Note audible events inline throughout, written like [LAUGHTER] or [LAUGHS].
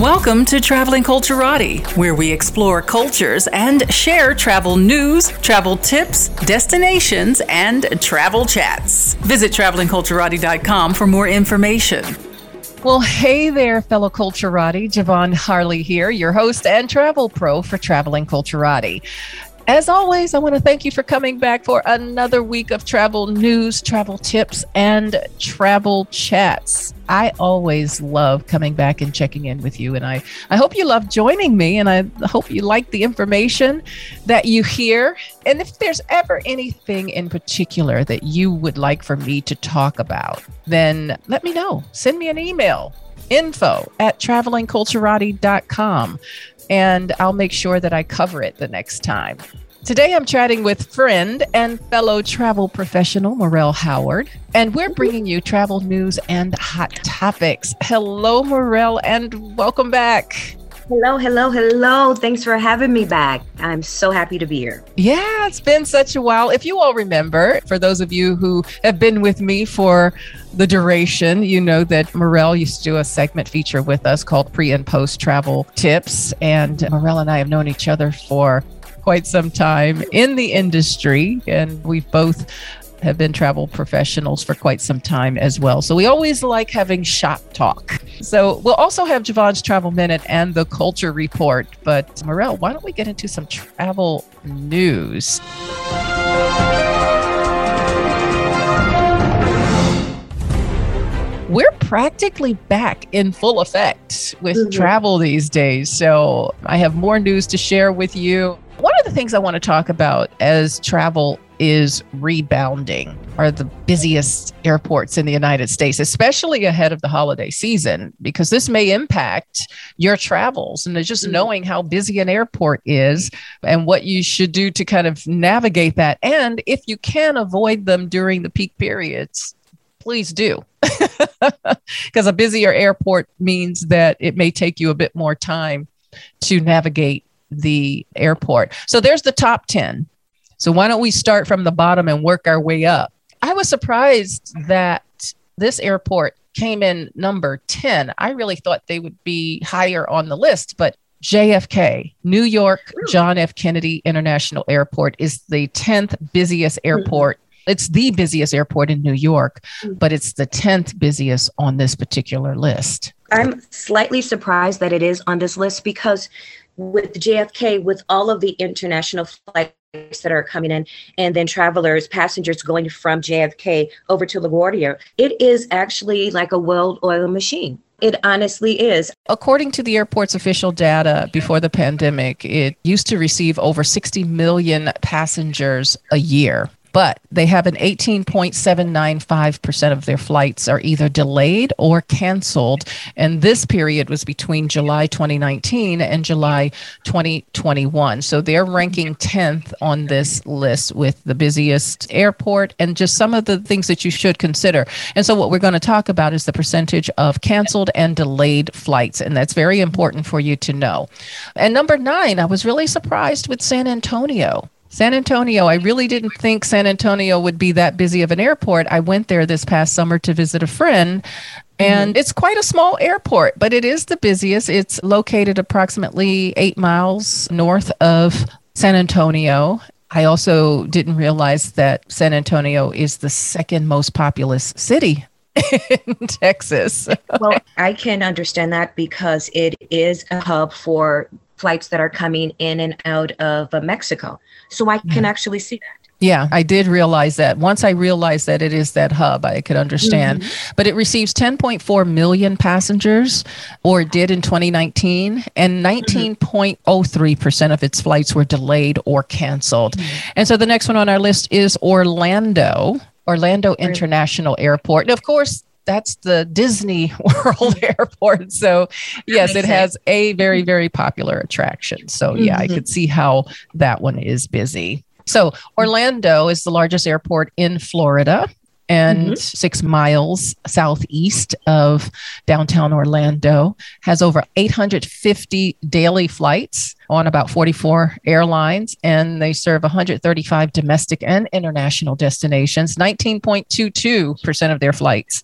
Welcome to Traveling Culturati, where we explore cultures and share travel news, travel tips, destinations, and travel chats. Visit travelingculturati.com for more information. Well, hey there, fellow Culturati. Javon Harley here, your host and travel pro for Traveling Culturati. As always, I want to thank you for coming back for another week of travel news, travel tips, and travel chats. I always love coming back and checking in with you. And I, I hope you love joining me. And I hope you like the information that you hear. And if there's ever anything in particular that you would like for me to talk about, then let me know. Send me an email info at travelingculturati.com and I'll make sure that I cover it the next time. Today, I'm chatting with friend and fellow travel professional Morel Howard, and we're bringing you travel news and hot topics. Hello, Morel, and welcome back. Hello, hello, hello. Thanks for having me back. I'm so happy to be here. Yeah, it's been such a while. If you all remember, for those of you who have been with me for the duration, you know that Morel used to do a segment feature with us called Pre and Post Travel Tips. And Morel and I have known each other for quite some time in the industry, and we've both have been travel professionals for quite some time as well. So we always like having shop talk. So we'll also have Javon's Travel Minute and the Culture Report. But Morel, why don't we get into some travel news? We're practically back in full effect with mm-hmm. travel these days. So I have more news to share with you. One of the things I want to talk about as travel is rebounding are the busiest airports in the United States, especially ahead of the holiday season, because this may impact your travels. And just mm-hmm. knowing how busy an airport is and what you should do to kind of navigate that. And if you can avoid them during the peak periods, please do. [LAUGHS] Because a busier airport means that it may take you a bit more time to navigate the airport. So there's the top 10. So why don't we start from the bottom and work our way up? I was surprised that this airport came in number 10. I really thought they would be higher on the list, but JFK, New York John F. Kennedy International Airport, is the 10th busiest hmm. airport. It's the busiest airport in New York, hmm. but it's the 10th busiest on this particular list. I'm slightly surprised that it is on this list because with JFK, with all of the international flights that are coming in, and then travelers, passengers going from JFK over to LaGuardia, it is actually like a world oil machine. It honestly is. According to the airport's official data before the pandemic, it used to receive over 60 million passengers a year but they have an 18.795% of their flights are either delayed or canceled. And this period was between July 2019 and July 2021. So they're ranking 10th on this list with the busiest airport and just some of the things that you should consider. And so what we're going to talk about is the percentage of canceled and delayed flights. And that's very important for you to know. And number nine, I was really surprised with San Antonio. San Antonio, I really didn't think San Antonio would be that busy of an airport. I went there this past summer to visit a friend, and mm-hmm. it's quite a small airport, but it is the busiest. It's located approximately eight miles north of San Antonio. I also didn't realize that San Antonio is the second most populous city [LAUGHS] in Texas. well, I can understand that because it is a hub for flights that are coming in and out of uh, Mexico. So I can actually see that. Yeah, I did realize that. Once I realized that it is that hub, I could understand. Mm-hmm. But it receives 10.4 million passengers, or did in 2019, and 19.03% of its flights were delayed or canceled. Mm-hmm. And so the next one on our list is Orlando. Orlando International Airport. And of course, that's the Disney [LAUGHS] World [LAUGHS] Airport. So, yes, it has a very, very popular attraction. So, yeah, mm-hmm. I could see how that one is busy. So, Orlando is the largest airport in Florida and mm-hmm. six miles southeast of downtown Orlando, has over 850 daily flights on about 44 airlines, and they serve 135 domestic and international destinations. 19.22% of their flights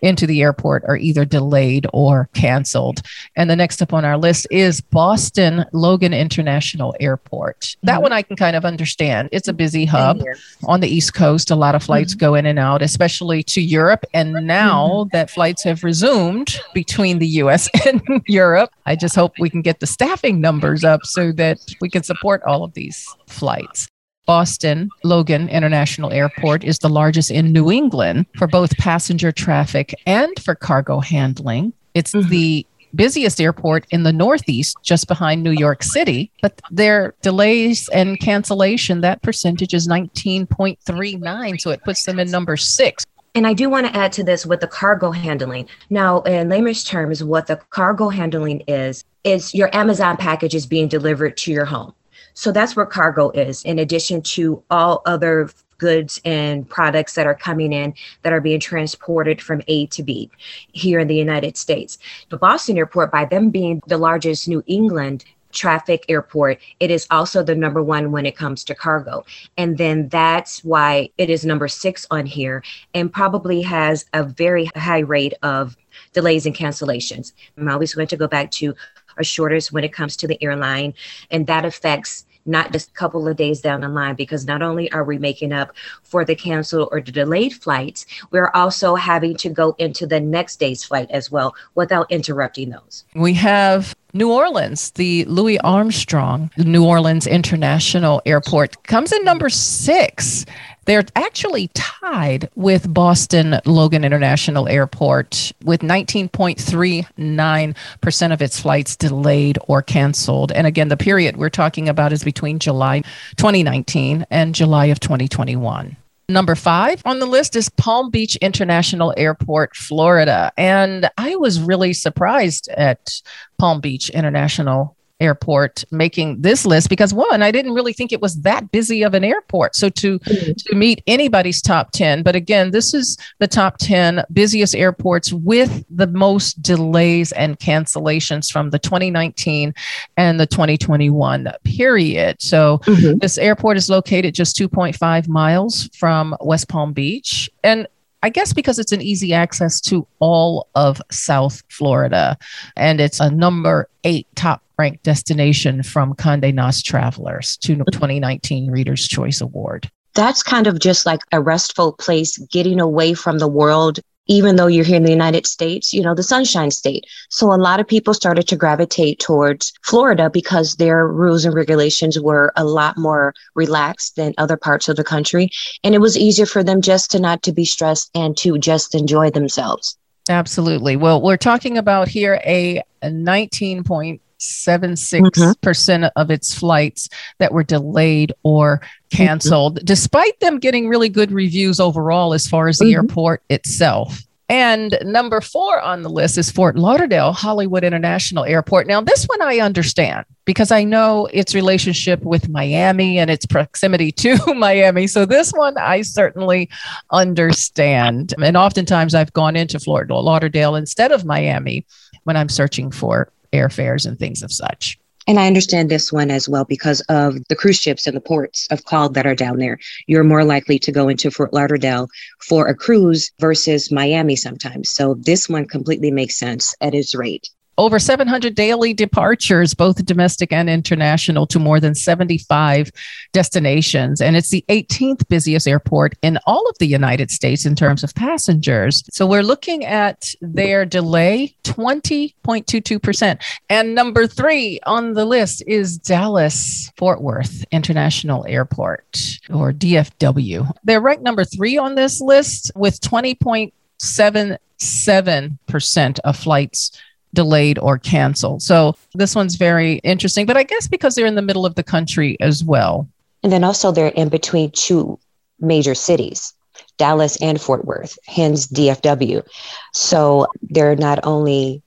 into the airport are either delayed or canceled. And the next up on our list is Boston Logan International Airport. That mm-hmm. one I can kind of understand. It's a busy hub on the East Coast. A lot of flights mm-hmm. go in and out, especially to Europe. And now mm-hmm. that flights have resumed between the US [LAUGHS] and Europe, I just hope we can get the staffing numbers up so that we can support all of these flights. Boston Logan International Airport is the largest in New England for both passenger traffic and for cargo handling. It's mm-hmm. the busiest airport in the Northeast, just behind New York City. But their delays and cancellation, that percentage is 19.39. So it puts them in number six. And I do want to add to this with the cargo handling. Now, in layman's terms, what the cargo handling is, is your Amazon package is being delivered to your home. So that's where cargo is, in addition to all other goods and products that are coming in that are being transported from A to B here in the United States. The Boston airport, by them being the largest New England traffic airport, it is also the number one when it comes to cargo. And then that's why it is number six on here and probably has a very high rate of delays and cancellations. I'm always going to go back to a shortest when it comes to the airline, and that affects not just a couple of days down the line, because not only are we making up for the canceled or delayed flights, we're also having to go into the next day's flight as well without interrupting those. We have New Orleans, the Louis Armstrong New Orleans International Airport comes in number six. They're actually tied with Boston Logan International Airport with 19.39% of its flights delayed or canceled. And again, the period we're talking about is between July 2019 and July of 2021. Number five on the list is Palm Beach International Airport, Florida. And I was really surprised at Palm Beach International airport making this list because one i didn't really think it was that busy of an airport so to mm-hmm. to meet anybody's top 10 but again this is the top 10 busiest airports with the most delays and cancellations from the 2019 and the 2021 period so mm-hmm. this airport is located just 2.5 miles from west palm beach and I guess because it's an easy access to all of South Florida and it's a number eight top ranked destination from Conde Nast Travelers to mm-hmm. 2019 Reader's Choice Award. That's kind of just like a restful place, getting away from the world. Even though you're here in the United States, you know, the sunshine state. So a lot of people started to gravitate towards Florida because their rules and regulations were a lot more relaxed than other parts of the country. And it was easier for them just to not to be stressed and to just enjoy themselves. Absolutely. Well, we're talking about here a, a 19 point seven six percent mm-hmm. of its flights that were delayed or canceled, mm-hmm. despite them getting really good reviews overall as far as the mm-hmm. airport itself. And number four on the list is Fort Lauderdale Hollywood International Airport. Now, this one I understand because I know its relationship with Miami and its proximity [LAUGHS] to Miami. So, this one I certainly understand. And oftentimes I've gone into Fort Lauderdale instead of Miami when I'm searching for airfares and things of such. And I understand this one as well because of the cruise ships and the ports of call that are down there. You're more likely to go into Fort Lauderdale for a cruise versus Miami sometimes. So this one completely makes sense at its rate over 700 daily departures, both domestic and international, to more than 75 destinations. And it's the 18th busiest airport in all of the United States in terms of passengers. So we're looking at their delay 20.22%. And number three on the list is Dallas Fort Worth International Airport or DFW. They're ranked number three on this list with 20.77% of flights delayed or canceled. So this one's very interesting, but I guess because they're in the middle of the country as well. And then also they're in between two major cities. Dallas and Fort Worth, hence DFW. So they're not only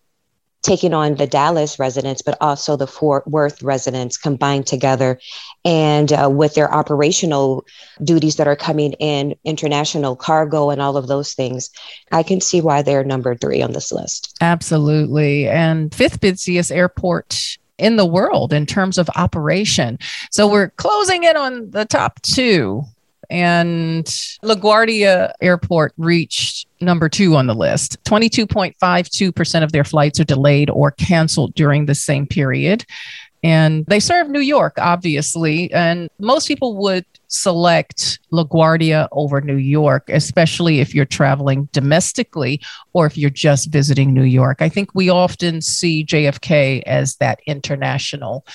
taking on the Dallas residents, but also the Fort Worth residents combined together. And uh, with their operational duties that are coming in, international cargo and all of those things, I can see why they're number three on this list. Absolutely. And fifth busiest airport in the world in terms of operation. So we're closing in on the top two and LaGuardia Airport reached number two on the list. 22.52% of their flights are delayed or canceled during the same period. And they serve New York, obviously. And most people would select LaGuardia over New York, especially if you're traveling domestically or if you're just visiting New York. I think we often see JFK as that international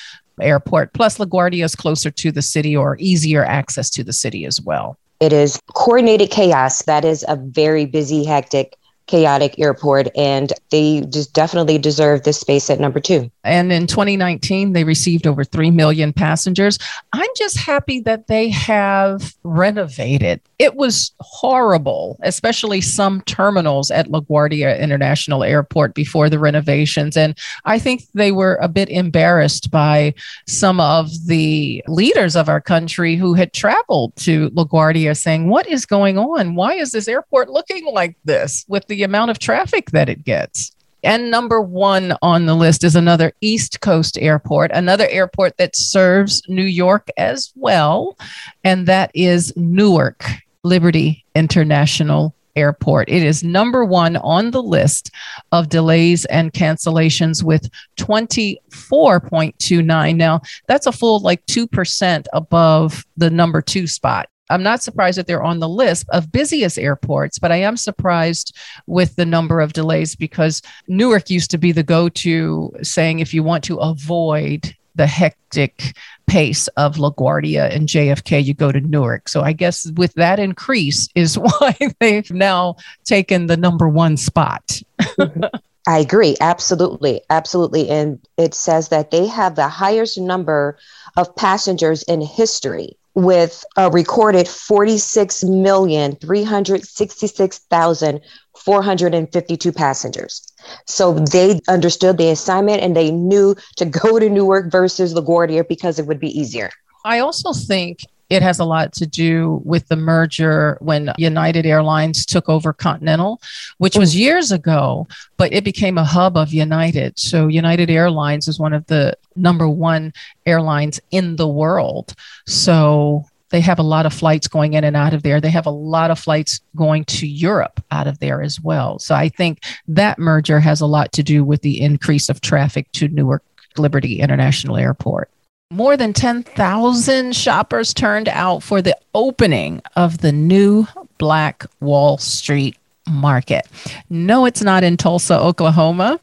airport. Plus, LaGuardia is closer to the city or easier access to the city as well. It is coordinated chaos. That is a very busy, hectic chaotic airport and they just definitely deserve this space at number two. And in 2019 they received over 3 million passengers. I'm just happy that they have renovated. It was horrible especially some terminals at laguardia international airport before the renovations. And i think they were a bit embarrassed by some of the leaders of our country who had traveled to laguardia saying what is going on? Why is this airport looking like this with the the amount of traffic that it gets. And number one on the list is another East Coast airport, another airport that serves New York as well. And that is Newark Liberty International Airport. It is number one on the list of delays and cancellations with 24.29. Now, that's a full like 2% above the number two spot. I'm not surprised that they're on the list of busiest airports, but I am surprised with the number of delays because Newark used to be the go to saying if you want to avoid the hectic pace of LaGuardia and JFK, you go to Newark. So I guess with that increase is [LAUGHS] why they've now taken the number one spot. [LAUGHS] I agree. Absolutely. Absolutely. And it says that they have the highest number of passengers in history with a recorded 46,366,452 passengers. So they understood the assignment and they knew to go to Newark versus LaGuardia because it would be easier. I also think it has a lot to do with the merger when United Airlines took over Continental, which was years ago, but it became a hub of United. So United Airlines is one of the number one airlines in the world. So they have a lot of flights going in and out of there. They have a lot of flights going to Europe out of there as well. So I think that merger has a lot to do with the increase of traffic to Newark Liberty International Airport. More than 10,000 shoppers turned out for the opening of the new Black Wall Street Market. No, it's not in Tulsa, Oklahoma.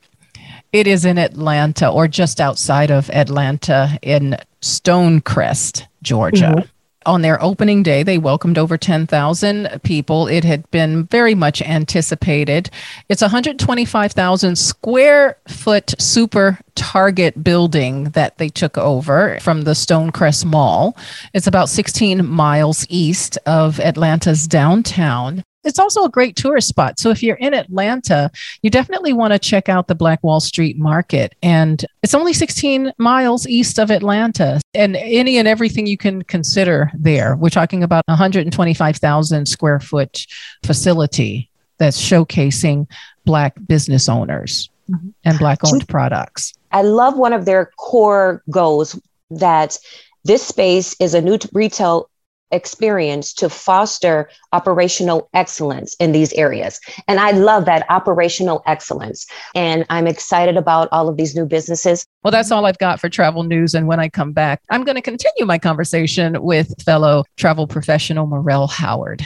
It is in Atlanta or just outside of Atlanta in Stonecrest, Georgia. Mm-hmm on their opening day, they welcomed over 10,000 people. It had been very much anticipated. It's 125,000 square foot super Target building that they took over from the Stonecrest Mall. It's about 16 miles east of Atlanta's downtown it's also a great tourist spot. So if you're in Atlanta, you definitely want to check out the Black Wall Street Market. And it's only 16 miles east of Atlanta and any and everything you can consider there. We're talking about 125,000 square foot facility that's showcasing Black business owners mm-hmm. and Black owned products. I love one of their core goals that this space is a new retail experience to foster operational excellence in these areas. And I love that operational excellence. And I'm excited about all of these new businesses. Well, that's all I've got for travel news. And when I come back, I'm going to continue my conversation with fellow travel professional Morel Howard.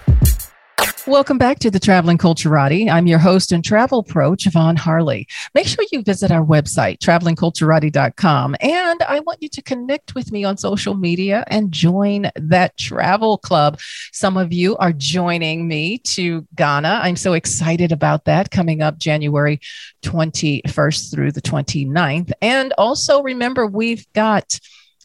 Welcome back to the Traveling Culturati. I'm your host and travel pro, Javon Harley. Make sure you visit our website, travelingculturati.com. And I want you to connect with me on social media and join that travel club. Some of you are joining me to Ghana. I'm so excited about that coming up January 21st through the 29th. And also remember, we've got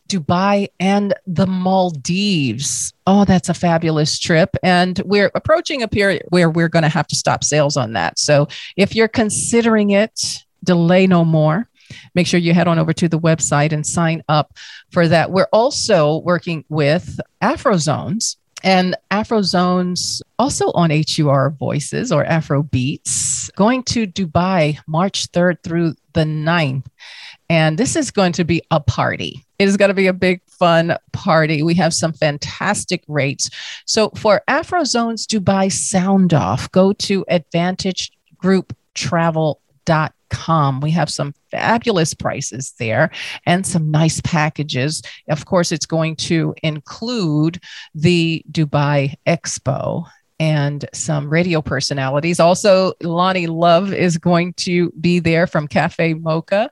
Dubai and the Maldives. Oh, that's a fabulous trip. And we're approaching a period where we're going to have to stop sales on that. So if you're considering it, delay no more. make sure you head on over to the website and sign up for that. We're also working with Afrozones. And Afrozones also on HUR Voices or Afro Beats, going to Dubai March 3rd through the 9th. And this is going to be a party. It is going to be a big, fun party. We have some fantastic rates. So for Afrozones Dubai Sound Off, go to AdvantageGroupTravel.com. We have some fabulous prices there and some nice packages. Of course, it's going to include the Dubai Expo and some radio personalities. Also, Loni Love is going to be there from Cafe Mocha.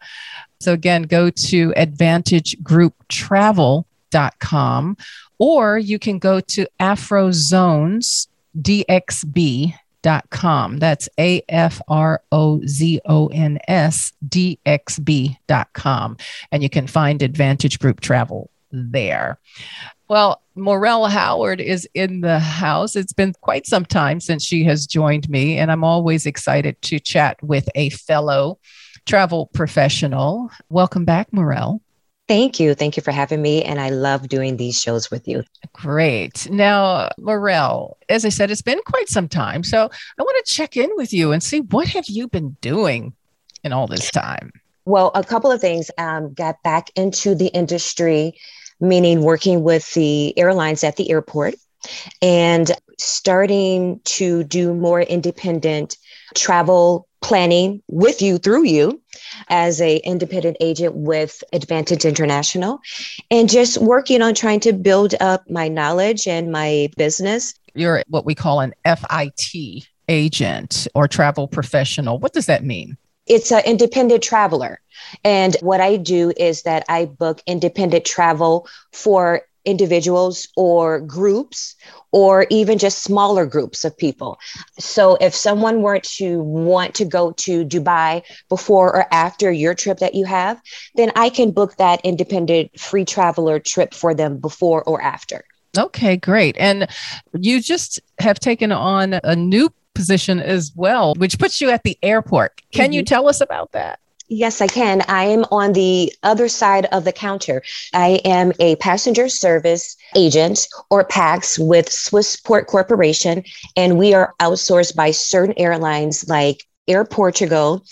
So, again, go to advantagegrouptravel.com or you can go to afrozonesdxb.com. That's A F R O Z O N S D X B.com. And you can find Advantage Group Travel there. Well, Morel Howard is in the house. It's been quite some time since she has joined me, and I'm always excited to chat with a fellow travel professional. Welcome back, Morel. Thank you. Thank you for having me. And I love doing these shows with you. Great. Now, Morel, as I said, it's been quite some time. So I want to check in with you and see what have you been doing in all this time? Well, a couple of things. Um, got back into the industry meaning working with the airlines at the airport and starting to do more independent travel planning with you through you as a independent agent with advantage international and just working on trying to build up my knowledge and my business. You're what we call an FIT agent or travel professional. What does that mean? It's an independent traveler. And what I do is that I book independent travel for individuals or groups or even just smaller groups of people. So if someone were to want to go to Dubai before or after your trip that you have, then I can book that independent free traveler trip for them before or after. Okay, great. And you just have taken on a new position as well, which puts you at the airport. Can mm-hmm. you tell us about that? Yes, I can. I am on the other side of the counter. I am a passenger service agent or PAX with Swissport Corporation, and we are outsourced by certain airlines like Air Portugal,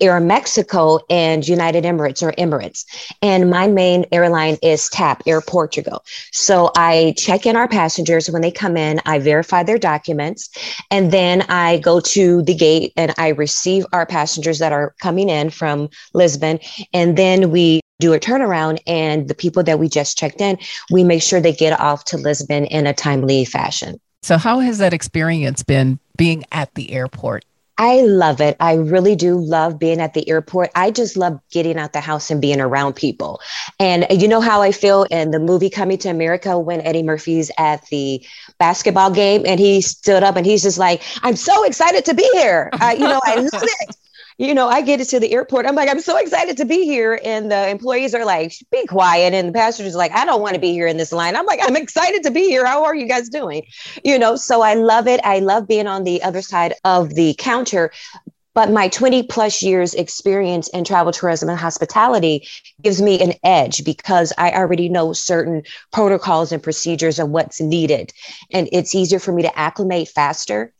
Air Mexico, and United Emirates or Emirates. And my main airline is TAP, Air Portugal. So I check in our passengers when they come in, I verify their documents, and then I go to the gate and I receive our passengers that are coming in from Lisbon. And then we do a turnaround and the people that we just checked in, we make sure they get off to Lisbon in a timely fashion. So, how has that experience been being at the airport? I love it. I really do love being at the airport. I just love getting out the house and being around people. And you know how I feel in the movie Coming to America when Eddie Murphy's at the basketball game and he stood up and he's just like, I'm so excited to be here. Uh, you know, I love it you know, I get it to the airport. I'm like, I'm so excited to be here. And the employees are like, be quiet. And the passengers are like, I don't want to be here in this line. I'm like, I'm excited to be here. How are you guys doing? You know, so I love it. I love being on the other side of the counter but my 20 plus years experience in travel tourism and hospitality gives me an edge because i already know certain protocols and procedures and what's needed. And it's easier for me to acclimate faster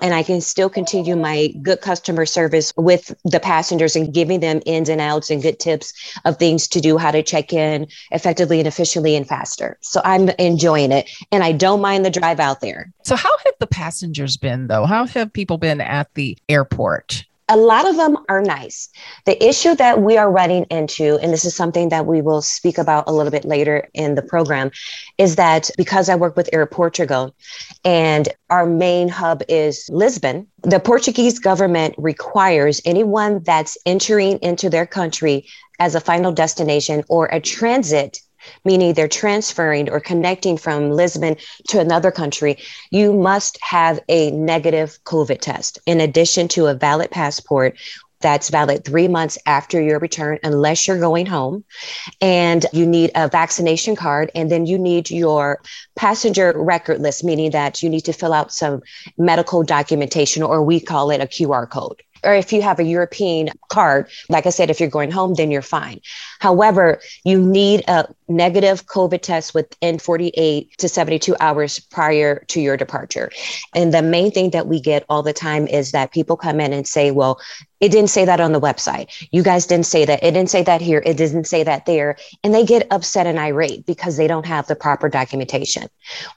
and i can still continue my good customer service with the passengers and giving them ins and outs and good tips of things to do how to check in effectively and efficiently and faster. So i'm enjoying it and i don't mind the drive out there. So how have the passengers been though? How have people been at the airport a lot of them are nice. The issue that we are running into, and this is something that we will speak about a little bit later in the program, is that because I work with Air Portugal and our main hub is Lisbon, the Portuguese government requires anyone that's entering into their country as a final destination or a transit meaning they're transferring or connecting from Lisbon to another country, you must have a negative COVID test in addition to a valid passport that's valid three months after your return, unless you're going home. And you need a vaccination card. And then you need your passenger record list, meaning that you need to fill out some medical documentation, or we call it a QR code. or if you have a European card, like I said, if you're going home, then you're fine. However, you need a negative COVID test within 48 to 72 hours prior to your departure. And the main thing that we get all the time is that people come in and say, well, it didn't say that on the website. You guys didn't say that. It didn't say that here. It didn't say that there. And they get upset and irate because they don't have the proper documentation.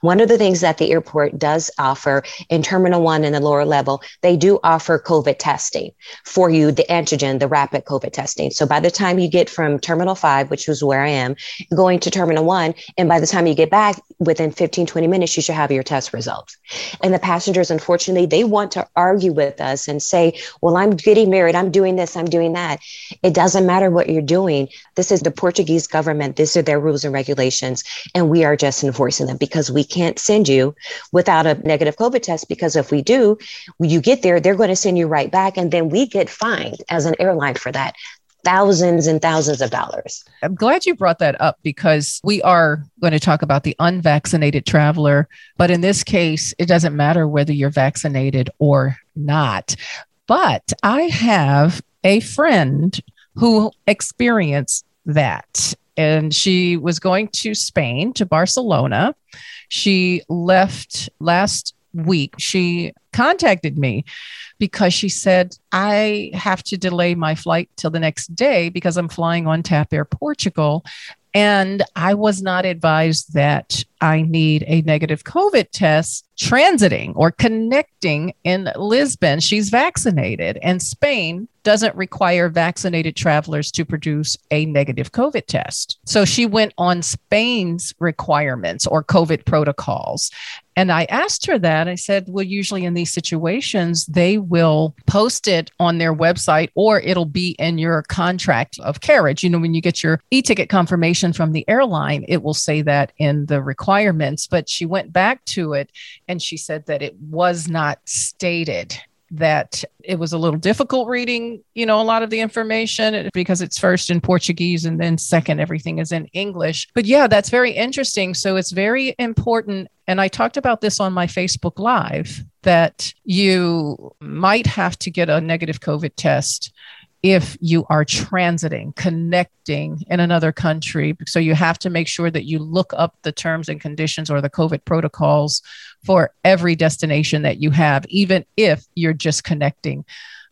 One of the things that the airport does offer in Terminal 1 and the lower level, they do offer COVID testing for you, the antigen, the rapid COVID testing. So by the time you get from Terminal 5, which was where I am, going to Terminal 1, and by the time you get back, within 15, 20 minutes, you should have your test results. And the passengers, unfortunately, they want to argue with us and say, well, I'm getting married. I'm doing this. I'm doing that. It doesn't matter what you're doing. This is the Portuguese government. These are their rules and regulations. And we are just enforcing them because we can't send you without a negative COVID test. Because if we do, you get there, they're going to send you right back. And then we get fined as an airline for that thousands and thousands of dollars. I'm glad you brought that up because we are going to talk about the unvaccinated traveler. But in this case, it doesn't matter whether you're vaccinated or not. But I have a friend who experienced that. And she was going to Spain, to Barcelona. She left last week. She contacted me because she said, I have to delay my flight till the next day because I'm flying on TAP Air Portugal. And I was not advised that I need a negative COVID test transiting or connecting in Lisbon. She's vaccinated, and Spain doesn't require vaccinated travelers to produce a negative COVID test. So she went on Spain's requirements or COVID protocols. And I asked her that. I said, well, usually in these situations, they will post it on their website or it'll be in your contract of carriage. You know, when you get your e ticket confirmation from the airline, it will say that in the requirements. But she went back to it and she said that it was not stated that it was a little difficult reading, you know, a lot of the information because it's first in Portuguese and then second, everything is in English. But yeah, that's very interesting. So it's very important. And I talked about this on my Facebook Live that you might have to get a negative COVID test if you are transiting, connecting in another country. So you have to make sure that you look up the terms and conditions or the COVID protocols for every destination that you have, even if you're just connecting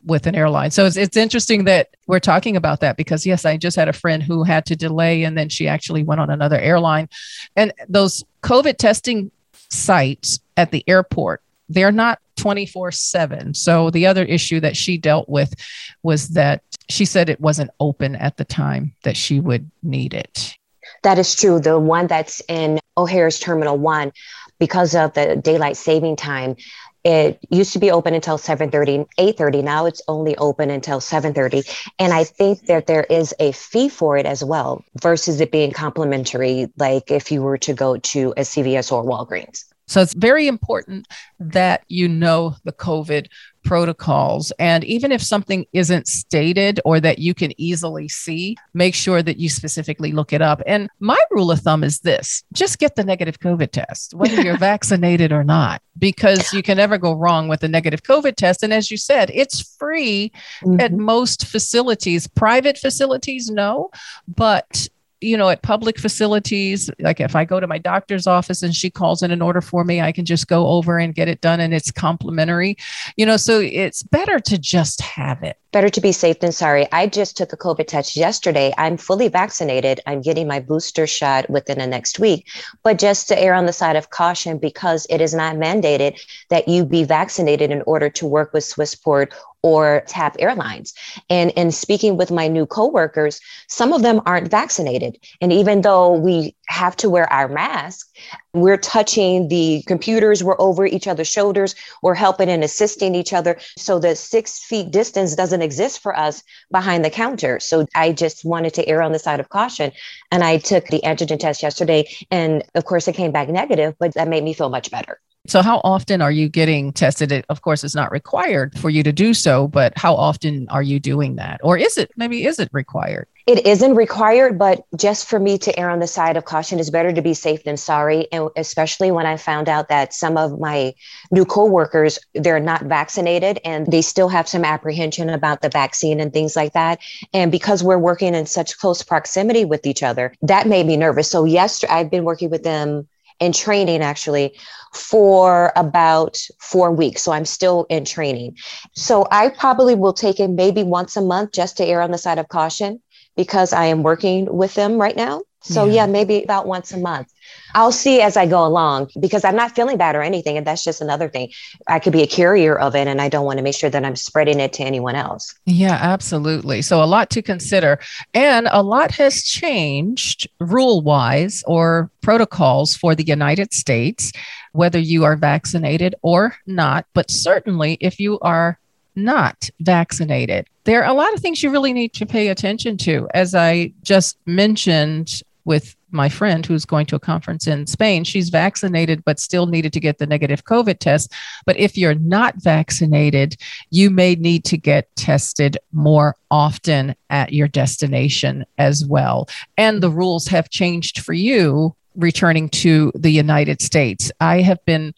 with an airline. So it's, it's interesting that we're talking about that because, yes, I just had a friend who had to delay and then she actually went on another airline. And those COVID testing sites at the airport, they're not 24 7. So the other issue that she dealt with was that she said it wasn't open at the time that she would need it. That is true. The one that's in O'Hare's Terminal 1, because of the daylight saving time, it used to be open until 7.30 8.30 now it's only open until 7.30 and i think that there is a fee for it as well versus it being complimentary like if you were to go to a cvs or walgreens so it's very important that you know the COVID protocols. And even if something isn't stated or that you can easily see, make sure that you specifically look it up. And my rule of thumb is this just get the negative COVID test, whether you're [LAUGHS] vaccinated or not, because you can never go wrong with a negative COVID test. And as you said, it's free mm-hmm. at most facilities, private facilities, no, but you know, at public facilities, like if I go to my doctor's office and she calls in an order for me, I can just go over and get it done and it's complimentary. You know, so it's better to just have it. Better to be safe than sorry. I just took a COVID test yesterday. I'm fully vaccinated. I'm getting my booster shot within the next week. But just to err on the side of caution, because it is not mandated that you be vaccinated in order to work with Swissport or TAP Airlines. And in speaking with my new coworkers, some of them aren't vaccinated. And even though we have to wear our mask, we're touching the computers, we're over each other's shoulders, we're helping and assisting each other. So the six feet distance doesn't exist for us behind the counter. So I just wanted to err on the side of caution. And I took the antigen test yesterday. And of course, it came back negative, but that made me feel much better. So, how often are you getting tested? It, of course, it's not required for you to do so, but how often are you doing that? Or is it maybe is it required? It isn't required, but just for me to err on the side of caution, it's better to be safe than sorry. And especially when I found out that some of my new coworkers, they're not vaccinated and they still have some apprehension about the vaccine and things like that. And because we're working in such close proximity with each other, that made me nervous. So yes, I've been working with them in training actually for about four weeks. So I'm still in training. So I probably will take it maybe once a month just to err on the side of caution because I am working with them right now. So yeah. yeah. maybe about once a month. I'll see as I go along because I'm not feeling bad or anything. And that's just another thing. I could be a carrier of it and I don't want to make sure that I'm spreading it to anyone else. Yeah, absolutely. So a lot to consider. And a lot has changed rule wise or protocols for the United States, whether you are vaccinated or not. But certainly if you are not vaccinated. There are a lot of things you really need to pay attention to. As I just mentioned with my friend who's going to a conference in Spain, she's vaccinated but still needed to get the negative COVID test. But if you're not vaccinated, you may need to get tested more often at your destination as well. And the rules have changed for you returning to the United States. I have been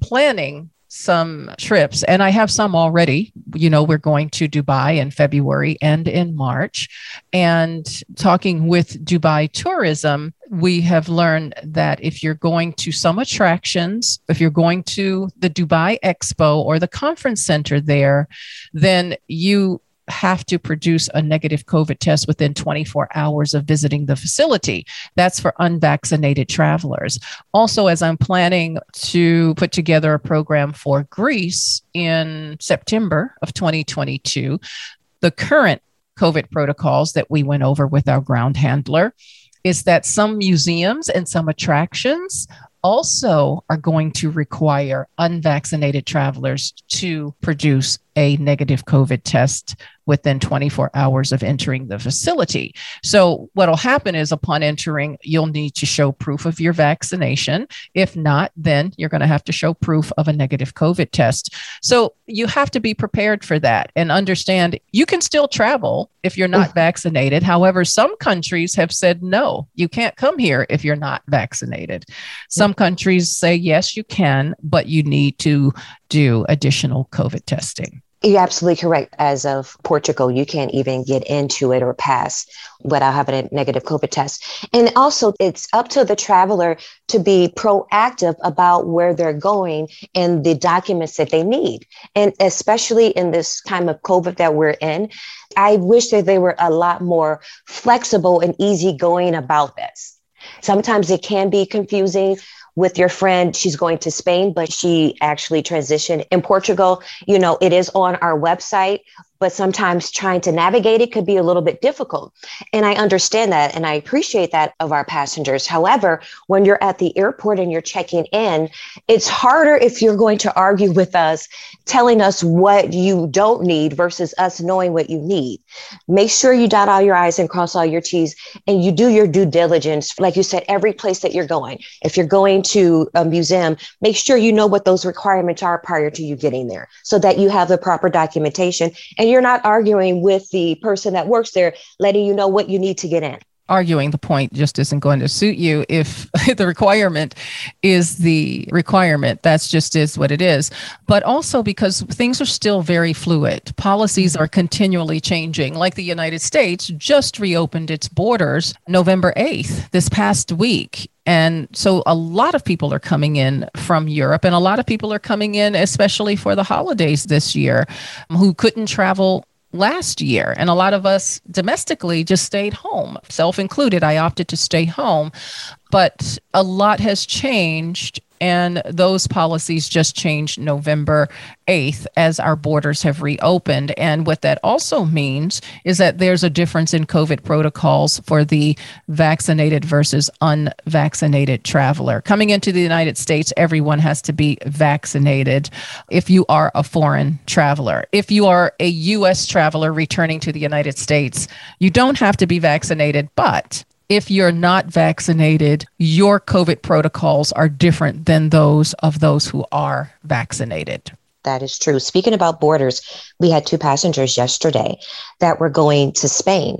planning some trips, and I have some already. You know, we're going to Dubai in February and in March. And talking with Dubai Tourism, we have learned that if you're going to some attractions, if you're going to the Dubai Expo or the conference center there, then you have to produce a negative COVID test within 24 hours of visiting the facility. That's for unvaccinated travelers. Also, as I'm planning to put together a program for Greece in September of 2022, the current COVID protocols that we went over with our ground handler is that some museums and some attractions also are going to require unvaccinated travelers to produce a negative COVID test within 24 hours of entering the facility. So, what will happen is upon entering, you'll need to show proof of your vaccination. If not, then you're going to have to show proof of a negative COVID test. So, you have to be prepared for that and understand you can still travel if you're not vaccinated. However, some countries have said no, you can't come here if you're not vaccinated. Some countries say yes, you can, but you need to do additional COVID testing. You're absolutely correct. As of Portugal, you can't even get into it or pass without having a negative COVID test. And also, it's up to the traveler to be proactive about where they're going and the documents that they need. And especially in this time of COVID that we're in, I wish that they were a lot more flexible and easygoing about this. Sometimes it can be confusing with your friend. She's going to Spain, but she actually transitioned in Portugal. You know, it is on our website but sometimes trying to navigate it could be a little bit difficult. And I understand that and I appreciate that of our passengers. However, when you're at the airport and you're checking in, it's harder if you're going to argue with us, telling us what you don't need versus us knowing what you need. Make sure you dot all your I's and cross all your T's and you do your due diligence. Like you said, every place that you're going. If you're going to a museum, make sure you know what those requirements are prior to you getting there so that you have the proper documentation and you're not arguing with the person that works there, letting you know what you need to get in arguing the point just isn't going to suit you if [LAUGHS] the requirement is the requirement. That's just is what it is. But also because things are still very fluid. Policies are continually changing. Like the united states just reopened its borders november 8th this past week. And so a lot of people are coming in from Europe, and a lot of people are coming in, especially for the holidays this year, who couldn't travel last year. And a lot of us domestically just stayed home, self included. I opted to stay home. But a lot has changed and those policies just changed November 8th as our borders have reopened. And what that also means is that there's a difference in COVID protocols for the vaccinated versus unvaccinated traveler. Coming into the United States, everyone has to be vaccinated if you are a foreign traveler. If you are a U.S. traveler returning to the United States, you don't have to be vaccinated, but if you're not vaccinated, your COVID protocols are different than those of those who are vaccinated. That is true. Speaking about borders, we had two passengers yesterday that were going to Spain.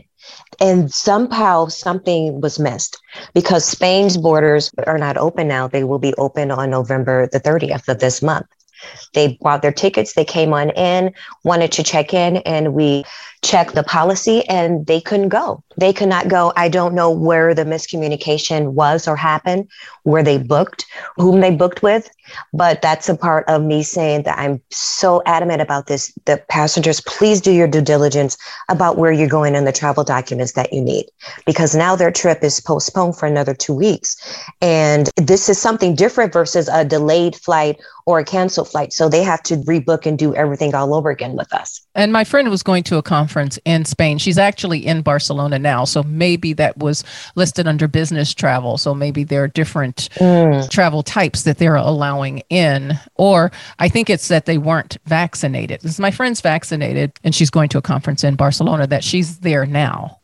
And somehow something was missed because Spain's borders are not open now. They will be open on November the 30th of this month. They bought their tickets, they came on in, wanted to check in, and we checked the policy and they couldn't go. They could not go. I don't know where the miscommunication was or happened, where they booked, whom they booked with, but that's a part of me saying that I'm so adamant about this. The passengers, please do your due diligence about where you're going and the travel documents that you need, because now their trip is postponed for another two weeks. And this is something different versus a delayed flight or a canceled flight. So they have to rebook and do everything all over again with us. And my friend was going to a conference in Spain. She's actually in Barcelona now. So maybe that was listed under business travel. So maybe there are different mm. travel types that they're allowing in. Or I think it's that they weren't vaccinated. Because my friend's vaccinated and she's going to a conference in Barcelona that she's there now.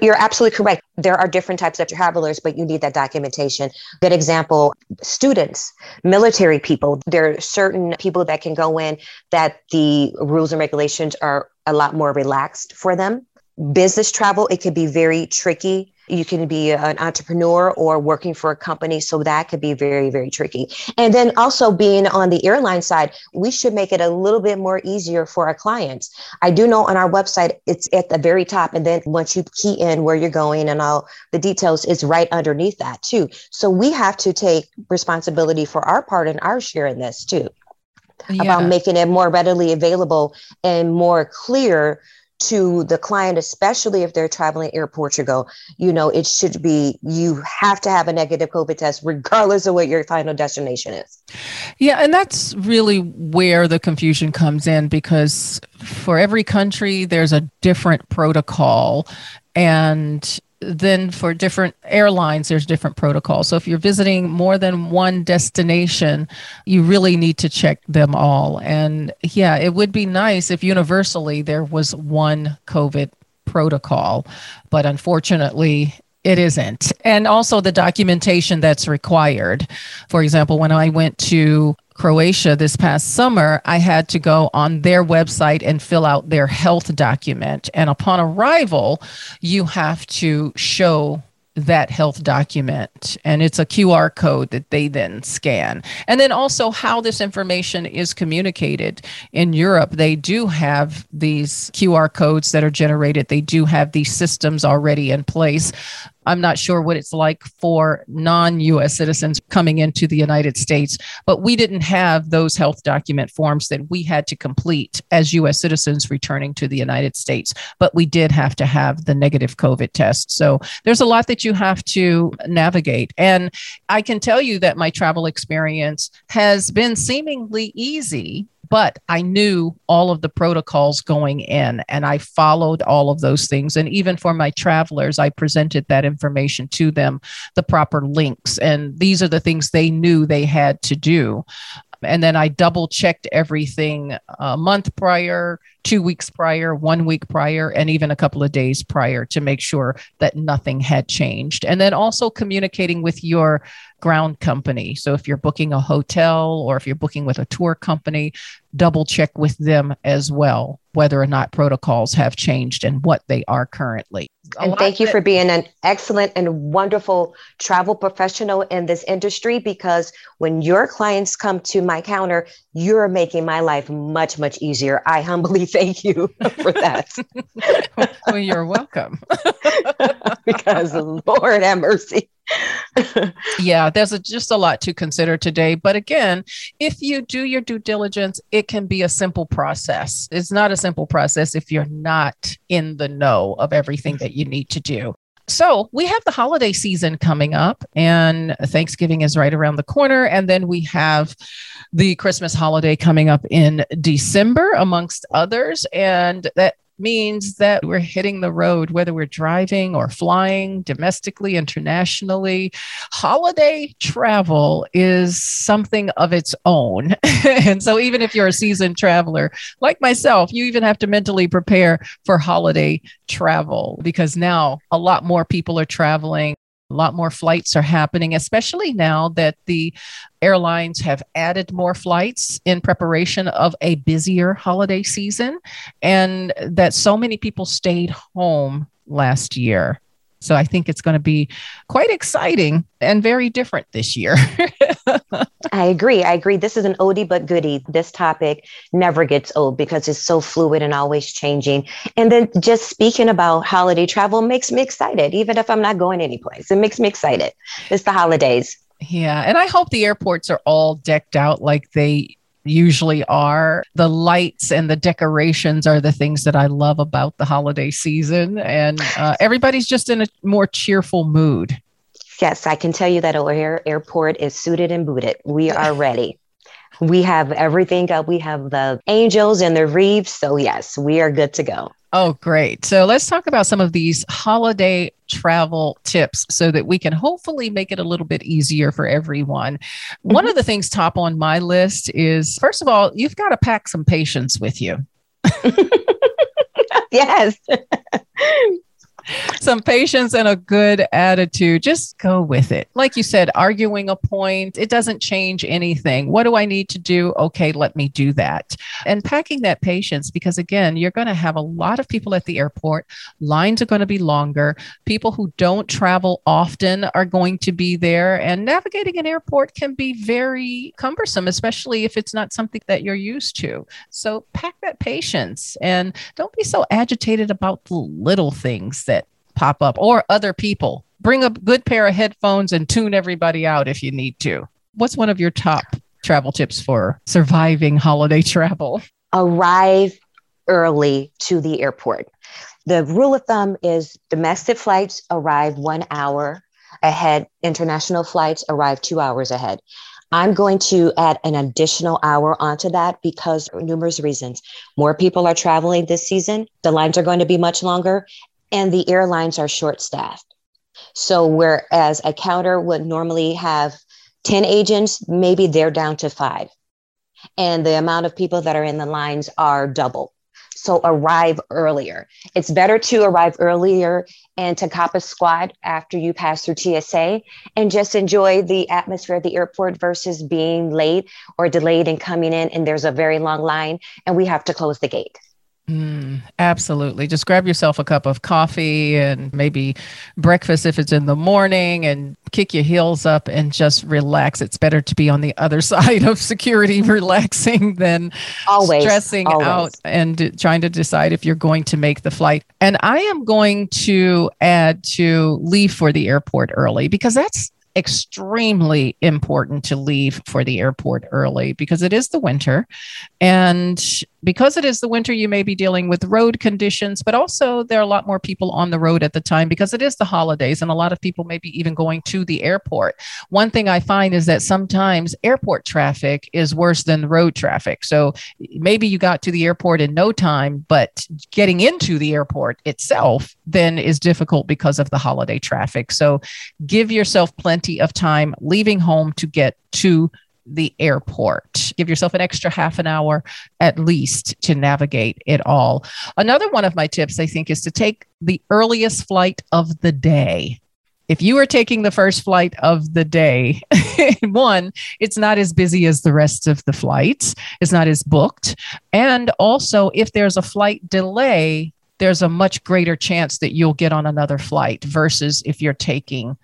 You're absolutely correct. There are different types of travelers, but you need that documentation. Good example students, military people. There are certain people that can go in that the rules and regulations are a lot more relaxed for them. Business travel, it could be very tricky you can be an entrepreneur or working for a company. So that could be very, very tricky. And then also being on the airline side, we should make it a little bit more easier for our clients. I do know on our website, it's at the very top. And then once you key in where you're going and all the details, is right underneath that too. So we have to take responsibility for our part and our share in this too. Yeah. About making it more readily available and more clear to the client, especially if they're traveling Air Portugal, you know, it should be you have to have a negative COVID test, regardless of what your final destination is. Yeah, and that's really where the confusion comes in because for every country, there's a different protocol. And then for different airlines there's different protocols so if you're visiting more than one destination you really need to check them all and yeah it would be nice if universally there was one covid protocol but unfortunately it isn't. And also the documentation that's required. For example, when I went to Croatia this past summer, I had to go on their website and fill out their health document. And upon arrival, you have to show that health document and it's a QR code that they then scan. And then also how this information is communicated. In Europe, they do have these QR codes that are generated, they do have these systems already in place. I'm not sure what it's like for non US citizens coming into the United States, but we didn't have those health document forms that we had to complete as US citizens returning to the United States. But we did have to have the negative COVID test. So there's a lot that you have to navigate. And I can tell you that my travel experience has been seemingly easy but I knew all of the protocols going in and I followed all of those things. And even for my travelers, I presented that information to them, the proper links. And these are the things they knew they had to do. And then I double checked everything a month prior, two weeks prior, one week prior, and even a couple of days prior to make sure that nothing had changed. And then also communicating with your ground company. So if you're booking a hotel or if you're booking with a tour company, double check with them as well whether or not protocols have changed and what they are currently. And thank you that- for being an excellent and wonderful travel professional in this industry because when your clients come to my counter, you're making my life much, much easier. I humbly [LAUGHS] thank you for that. [LAUGHS] well, you're welcome. [LAUGHS] because Lord have mercy. yeah, there's a, just a lot to consider today. But again, if you do your due diligence, it can be a simple process. It's not a simple process if you're not in the know of everything that you need to do. So, we have the holiday season coming up, and Thanksgiving is right around the corner. And then we have the Christmas holiday coming up in December, amongst others. And that means that we're hitting the road, whether we're driving or flying domestically, internationally. Holiday travel is something of its own. [LAUGHS] and so, even if you're a seasoned traveler like myself, you even have to mentally prepare for holiday travel because now a lot more people are traveling. A lot more flights are happening, especially now that the airlines have added more flights in preparation of a busier holiday season, and that so many people stayed home last year. So I think it's going to be quite exciting and very different this year. [LAUGHS] I agree. I agree. This is an oldie but goodie. This topic never gets old because it's so fluid and always changing. And then just speaking about holiday travel makes me excited, even if I'm not going anyplace. It makes me excited. It's the holidays. Yeah. And I hope the airports are all decked out like they usually are. The lights and the decorations are the things that I love about the holiday season. And uh, everybody's just in a more cheerful mood. Yes, I can tell you that O'Hare Airport is suited and booted. We are ready. We have everything up. We have the angels and the reefs. So, yes, we are good to go. Oh, great. So let's talk about some of these holiday travel tips so that we can hopefully make it a little bit easier for everyone. Mm-hmm. One of the things top on my list is first of all, you've got to pack some patience with you. [LAUGHS] yes. Some patience and a good attitude. Just go with it. Like you said, arguing a point, it doesn't change anything. What do I need to do? Okay, let me do that. And packing that patience, because again, you're going to have a lot of people at the airport. Lines are going to be longer. People who don't travel often are going to be there. And navigating an airport can be very cumbersome, especially if it's not something that you're used to. So pack that patience and don't be so agitated about the little things that pop up or other people. Bring a good pair of headphones and tune everybody out if you need to. What's one of your top travel tips for surviving holiday [LAUGHS] travel? Arrive early to the airport. The rule of thumb is domestic flights arrive one hour ahead, international flights arrive two hours ahead. I'm going to add an additional hour onto that because numerous reasons. More people are traveling this season. The lines are going to be much longer and the airlines are short staffed. So, whereas a counter would normally have 10 agents, maybe they're down to five. And the amount of people that are in the lines are double. So, arrive earlier. It's better to arrive earlier and to cop a squad after you pass through TSA and just enjoy the atmosphere of the airport versus being late or delayed and coming in and there's a very long line and we have to close the gate. Mm, absolutely. Just grab yourself a cup of coffee and maybe breakfast if it's in the morning and kick your heels up and just relax. It's better to be on the other [LAUGHS] side of security [LAUGHS] relaxing than always, stressing always. out and trying to decide if you're going to make the flight. And I am going to add to leave for the airport early because that's extremely important to leave for the airport early because it is the winter. And because it is the winter, you may be dealing with road conditions, but also there are a lot more people on the road at the time because it is the holidays and a lot of people may be even going to the airport. One thing I find is that sometimes airport traffic is worse than road traffic. So maybe you got to the airport in no time, but getting into the airport itself then is difficult because of the holiday traffic. So give yourself plenty of time leaving home to get to the airport. Give yourself an extra half an hour at least to navigate it all. Another one of my tips, I think, is to take the earliest flight of the day. If you are taking the first flight of the day, [LAUGHS] one, it's not as busy as the rest of the flights, it's not as booked. And also, if there's a flight delay, there's a much greater chance that you'll get on another flight versus if you're taking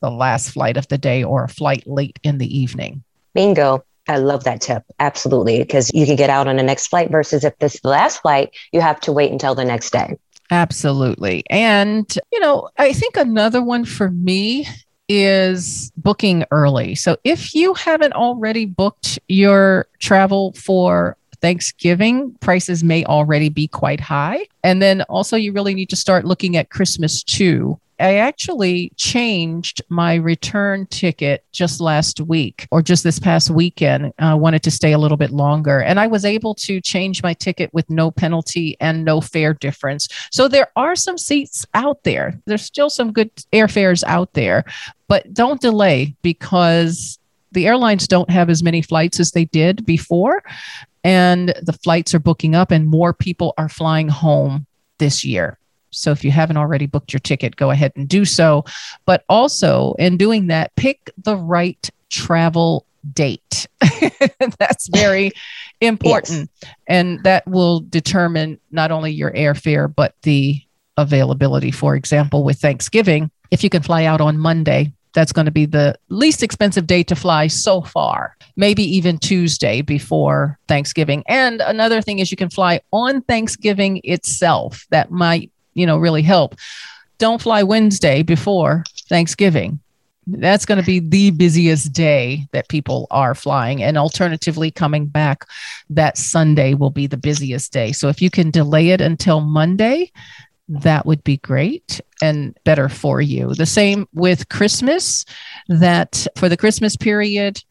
the last flight of the day or a flight late in the evening. Bingo. I love that tip. Absolutely. Because you can get out on the next flight versus if this is the last flight, you have to wait until the next day. Absolutely. And, you know, I think another one for me is booking early. So if you haven't already booked your travel for Thanksgiving, prices may already be quite high. And then also, you really need to start looking at Christmas too I actually changed my return ticket just last week or just this past weekend. I uh, wanted to stay a little bit longer. And I was able to change my ticket with no penalty and no fare difference. So there are some seats out there. There's still some good airfares out there, but don't delay because the airlines don't have as many flights as they did before and the flights are booking up and more people are flying home this year. So if you haven't already booked your ticket, go ahead and do so. But also, in doing that, pick the right travel date. [LAUGHS] That's very [LAUGHS] important. Yes. And that will determine not only your airfare, but the availability. For example, with Thanksgiving, if you can fly out on Monday, that's going to be the least expensive day to fly so far, maybe even Tuesday before Thanksgiving. And another thing is you can fly on Thanksgiving itself. That might, you know, really help. Don't fly Wednesday before Thanksgiving. That's going to be the busiest day that people are flying. And alternatively, coming back that Sunday will be the busiest day. So if you can delay it until Monday, that would be great and better for you. The same with Christmas, that for the Christmas period,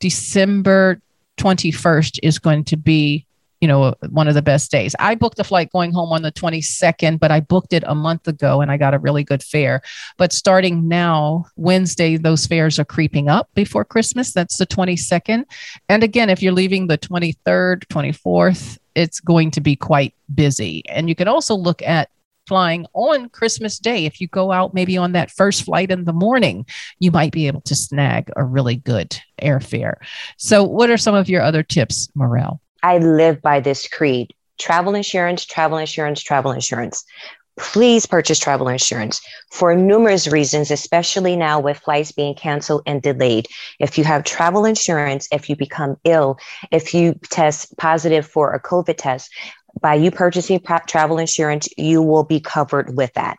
December 21st is going to be you know one of the best days i booked a flight going home on the 22nd but i booked it a month ago and i got a really good fare but starting now wednesday those fares are creeping up before christmas that's the 22nd and again if you're leaving the 23rd 24th it's going to be quite busy and you can also look at flying on Christmas Day. If you go out maybe on that first flight in the morning, you might be able to snag a really good airfare. So, what are some of your other tips, Morell? I live by this creed travel insurance, travel insurance, travel insurance. Please purchase travel insurance for numerous reasons, especially now with flights being canceled and delayed. If you have travel insurance, if you become ill, if you test positive for a COVID test, by you purchasing travel insurance, you will be covered with that.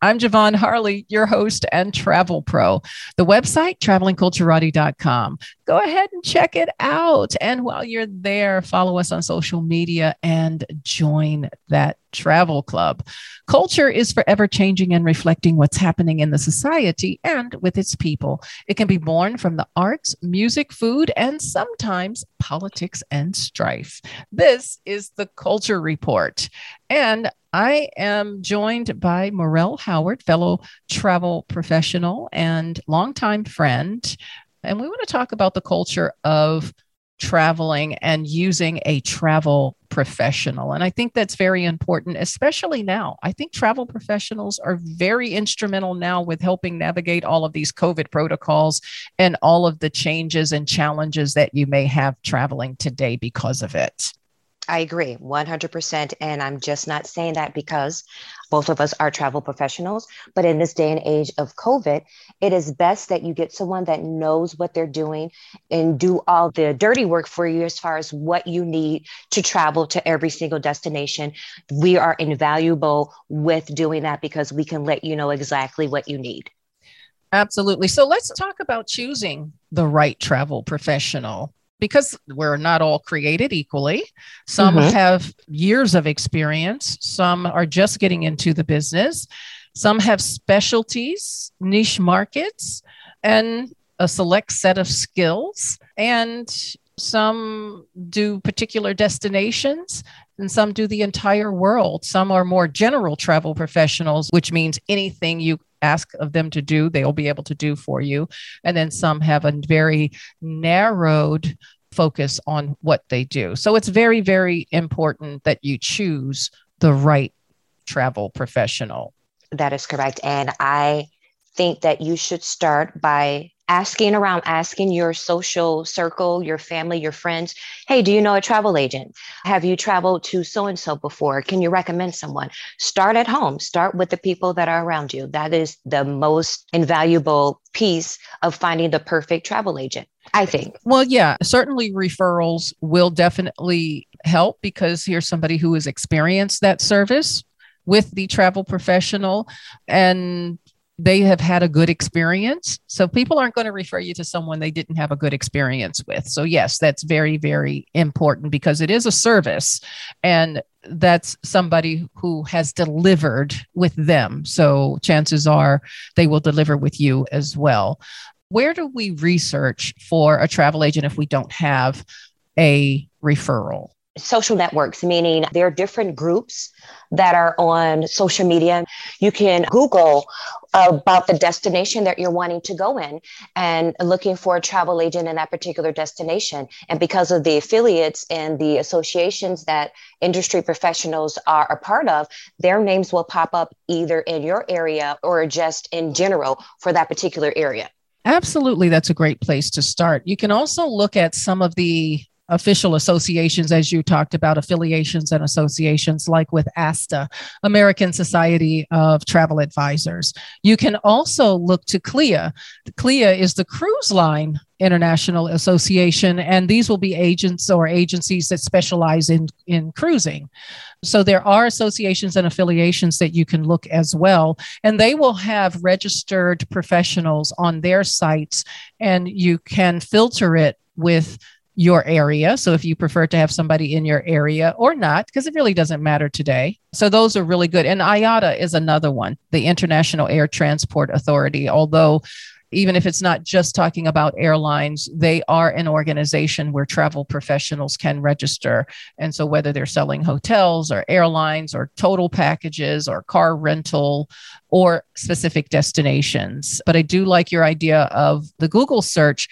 I'm Javon Harley, your host and travel pro. The website, travelingculturati.com. Go ahead and check it out. And while you're there, follow us on social media and join that travel club. Culture is forever changing and reflecting what's happening in the society and with its people. It can be born from the arts, music, food, and sometimes politics and strife. This is the Culture Report. And I am joined by Morell Howard, fellow travel professional and longtime friend. And we want to talk about the culture of traveling and using a travel professional. And I think that's very important, especially now. I think travel professionals are very instrumental now with helping navigate all of these COVID protocols and all of the changes and challenges that you may have traveling today because of it. I agree 100%. And I'm just not saying that because both of us are travel professionals. But in this day and age of COVID, it is best that you get someone that knows what they're doing and do all the dirty work for you as far as what you need to travel to every single destination. We are invaluable with doing that because we can let you know exactly what you need. Absolutely. So let's talk about choosing the right travel professional because we're not all created equally. Some mm-hmm. have years of experience, some are just getting into the business, some have specialties, niche markets, and a select set of skills. And some do particular destinations and some do the entire world. Some are more general travel professionals, which means anything you ask of them to do, they'll be able to do for you. And then some have a very narrowed focus on what they do. So it's very, very important that you choose the right travel professional. That is correct. And I think that you should start by asking around, asking your social circle, your family, your friends, hey, do you know a travel agent? Have you traveled to so and so before? Can you recommend someone? Start at home, start with the people that are around you. That is the most invaluable piece of finding the perfect travel agent. I think. Well, yeah, certainly referrals will definitely help because here's somebody who has experienced that service with the travel professional and they have had a good experience. So people aren't going to refer you to someone they didn't have a good experience with. So, yes, that's very, very important because it is a service and that's somebody who has delivered with them. So, chances are they will deliver with you as well. Where do we research for a travel agent if we don't have a referral? social networks, meaning there are different groups that are on social media. You can Google about the destination that you're wanting to go in and looking for a travel agent in that particular destination. And because of the affiliates and the associations that industry professionals are a part of, their names will pop up either in your area or just in general for that particular area. Absolutely. That's a great place to start. You can also look at some of the official associations, as you talked about, affiliations and associations like with ASTA, American Society of Travel Advisors. You can also look to CLIA. CLIA is the Cruise Line International Association, and these will be agents or agencies that specialize in, in cruising. So there are associations and affiliations that you can look as well, and they will have registered professionals on their sites, and you can filter it with your area. So if you prefer to have somebody in your area or not, because it really doesn't matter today. So those are really good. And IATA is another one, the International Air Transport Authority. Although even if it's not just talking about airlines, they are an organization where travel professionals can register. And so, whether they're selling hotels or airlines or total packages or car rental or specific destinations. But I do like your idea of the Google search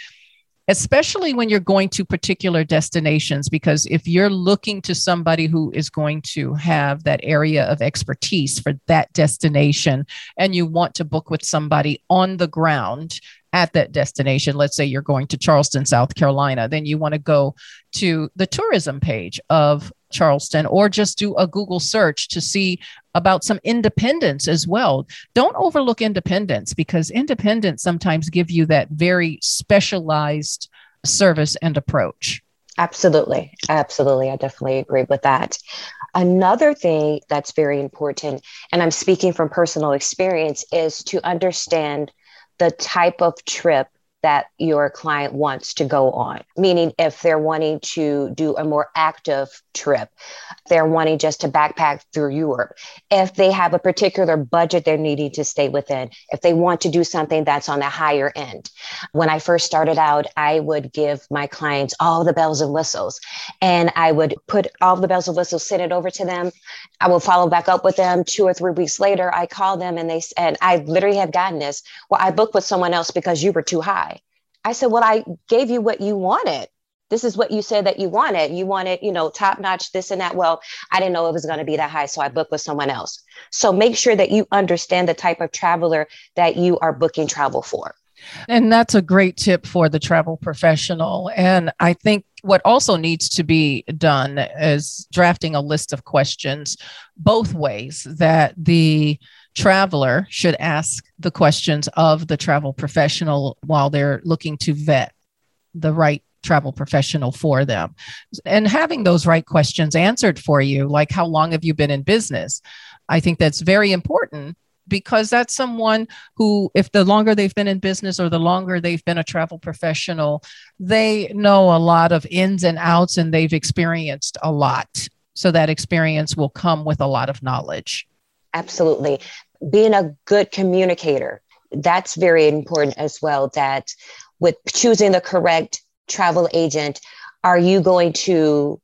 especially when you're going to particular destinations because if you're looking to somebody who is going to have that area of expertise for that destination and you want to book with somebody on the ground at that destination let's say you're going to Charleston South Carolina then you want to go to the tourism page of Charleston or just do a Google search to see about some independents as well. Don't overlook independents because independents sometimes give you that very specialized service and approach. Absolutely. Absolutely. I definitely agree with that. Another thing that's very important, and I'm speaking from personal experience, is to understand the type of trip that your client wants to go on. Meaning, if they're wanting to do a more active trip, they're wanting just to backpack through Europe, if they have a particular budget they're needing to stay within, if they want to do something that's on the higher end. When I first started out, I would give my clients all the bells and whistles, and I would put all the bells and whistles, send it over to them. I will follow back up with them two or three weeks later. I call them and they and I literally have gotten this. Well, I booked with someone else because you were too high. I said, Well, I gave you what you wanted. This is what you said that you wanted. You wanted, you know, top notch, this and that. Well, I didn't know it was going to be that high. So I booked with someone else. So make sure that you understand the type of traveler that you are booking travel for. And that's a great tip for the travel professional. And I think what also needs to be done is drafting a list of questions both ways that the traveler should ask the questions of the travel professional while they're looking to vet the right travel professional for them. And having those right questions answered for you, like how long have you been in business? I think that's very important because that's someone who, if the longer they've been in business or the longer they've been a travel professional, they know a lot of ins and outs and they've experienced a lot. So that experience will come with a lot of knowledge. Absolutely being a good communicator that's very important as well that with choosing the correct travel agent are you going to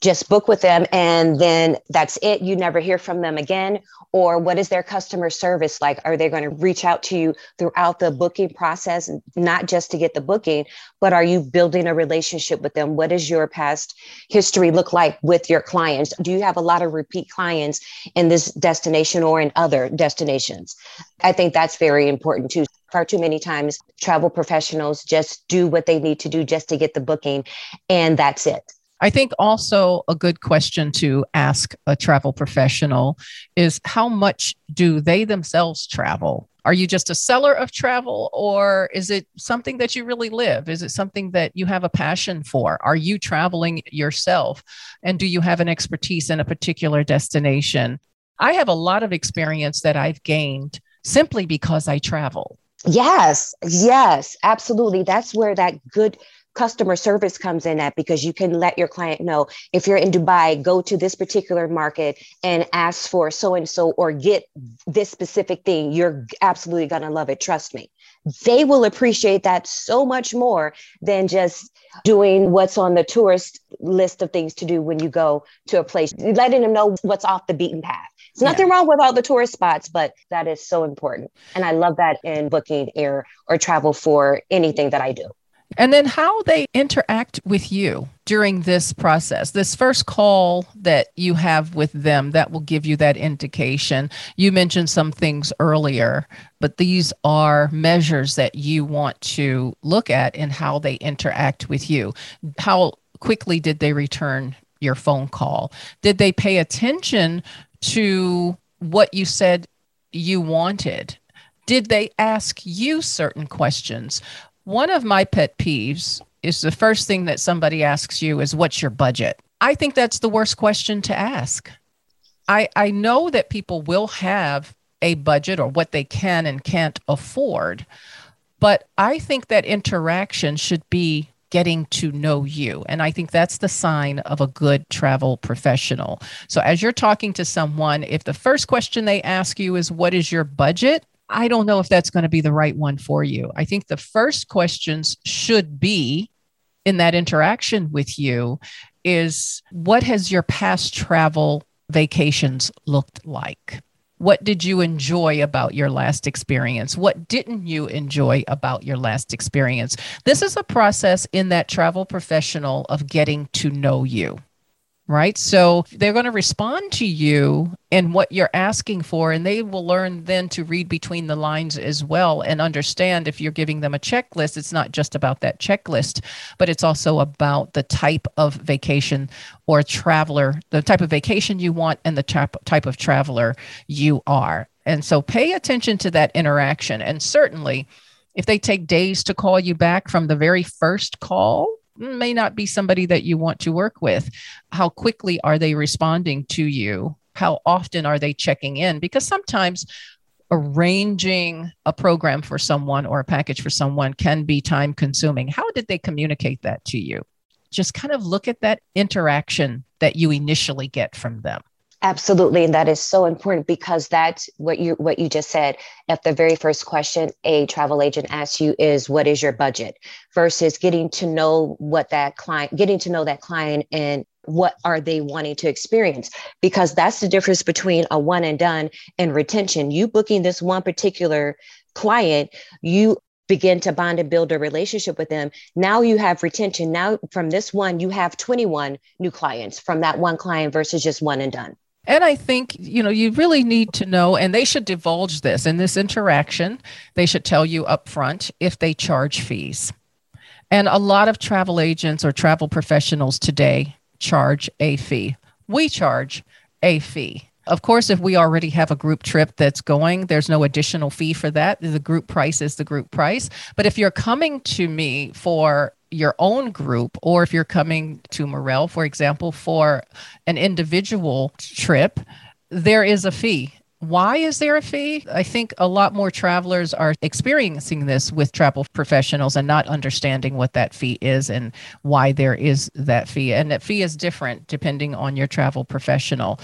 just book with them and then that's it. You never hear from them again. Or what is their customer service like? Are they going to reach out to you throughout the booking process not just to get the booking but are you building a relationship with them? What does your past history look like with your clients? Do you have a lot of repeat clients in this destination or in other destinations? I think that's very important too. Far too many times travel professionals just do what they need to do just to get the booking and that's it. I think also a good question to ask a travel professional is how much do they themselves travel? Are you just a seller of travel or is it something that you really live? Is it something that you have a passion for? Are you traveling yourself? And do you have an expertise in a particular destination? I have a lot of experience that I've gained simply because I travel. Yes, yes, absolutely. That's where that good customer service comes in at because you can let your client know if you're in Dubai, go to this particular market and ask for so and so or get this specific thing. You're absolutely going to love it. Trust me. They will appreciate that so much more than just doing what's on the tourist list of things to do when you go to a place, letting them know what's off the beaten path. There's nothing yeah. wrong with all the tourist spots, but that is so important. And I love that in booking air or travel for anything that I do. And then how they interact with you during this process. This first call that you have with them that will give you that indication. You mentioned some things earlier, but these are measures that you want to look at in how they interact with you. How quickly did they return your phone call? Did they pay attention to what you said you wanted? Did they ask you certain questions? One of my pet peeves is the first thing that somebody asks you is, What's your budget? I think that's the worst question to ask. I, I know that people will have a budget or what they can and can't afford, but I think that interaction should be getting to know you. And I think that's the sign of a good travel professional. So, as you're talking to someone, if the first question they ask you is, What is your budget? I don't know if that's going to be the right one for you. I think the first questions should be in that interaction with you is what has your past travel vacations looked like? What did you enjoy about your last experience? What didn't you enjoy about your last experience? This is a process in that travel professional of getting to know you right? So they're going to respond to you and what you're asking for, and they will learn then to read between the lines as well and understand if you're giving them a checklist, it's not just about that checklist, but it's also about the type of vacation or traveler, the type of vacation you want, and the type, type of traveler you are. And so pay attention to that interaction. And certainly, if they take days to call you back from the very first call, may not be somebody that you want to work with. How quickly are they responding to you? How often are they checking in? Because sometimes arranging a program for someone or a package for someone can be time consuming. How did they communicate that to you? Just kind of look at that interaction that you initially get from them. Absolutely, and that is so important because that's what you what you just said. If the very first question a travel agent asks you is what is your budget versus getting to know what that client getting to know that client and what are they wanting to experience because that's the difference between a one and done and retention. You booking this one particular client, you begin to bond and build a relationship with them. Now you have retention. Now from this one, you have 21 new clients from that one client versus just one and done. And I think, you know, you really need to know, and they should divulge this in this interaction. They should tell you up front if they charge fees. And a lot of travel agents or travel professionals today charge a fee. We charge a fee. Of course, if we already have a group trip that's going, there's no additional fee for that. The group price is the group price. But if you're coming to me for your own group, or if you're coming to Morell, for example, for an individual trip, there is a fee. Why is there a fee? I think a lot more travelers are experiencing this with travel professionals and not understanding what that fee is and why there is that fee. And that fee is different depending on your travel professional.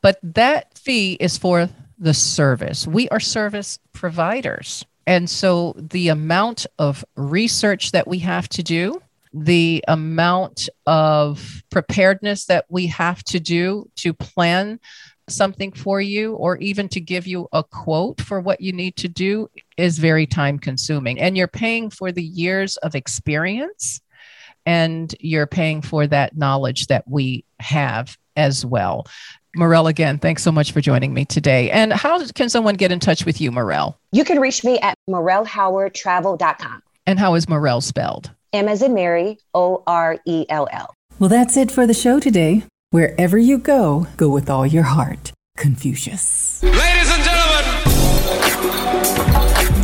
But that fee is for the service. We are service providers. And so the amount of research that we have to do, the amount of preparedness that we have to do to plan something for you or even to give you a quote for what you need to do is very time consuming. And you're paying for the years of experience and you're paying for that knowledge that we have as well Morell, again, thanks so much for joining me today. And how can someone get in touch with you, Morell? You can reach me at morellhowardtravel.com. And how is Morell spelled? M as in Mary, O R E L L. Well, that's it for the show today. Wherever you go, go with all your heart. Confucius. Ladies and gentlemen,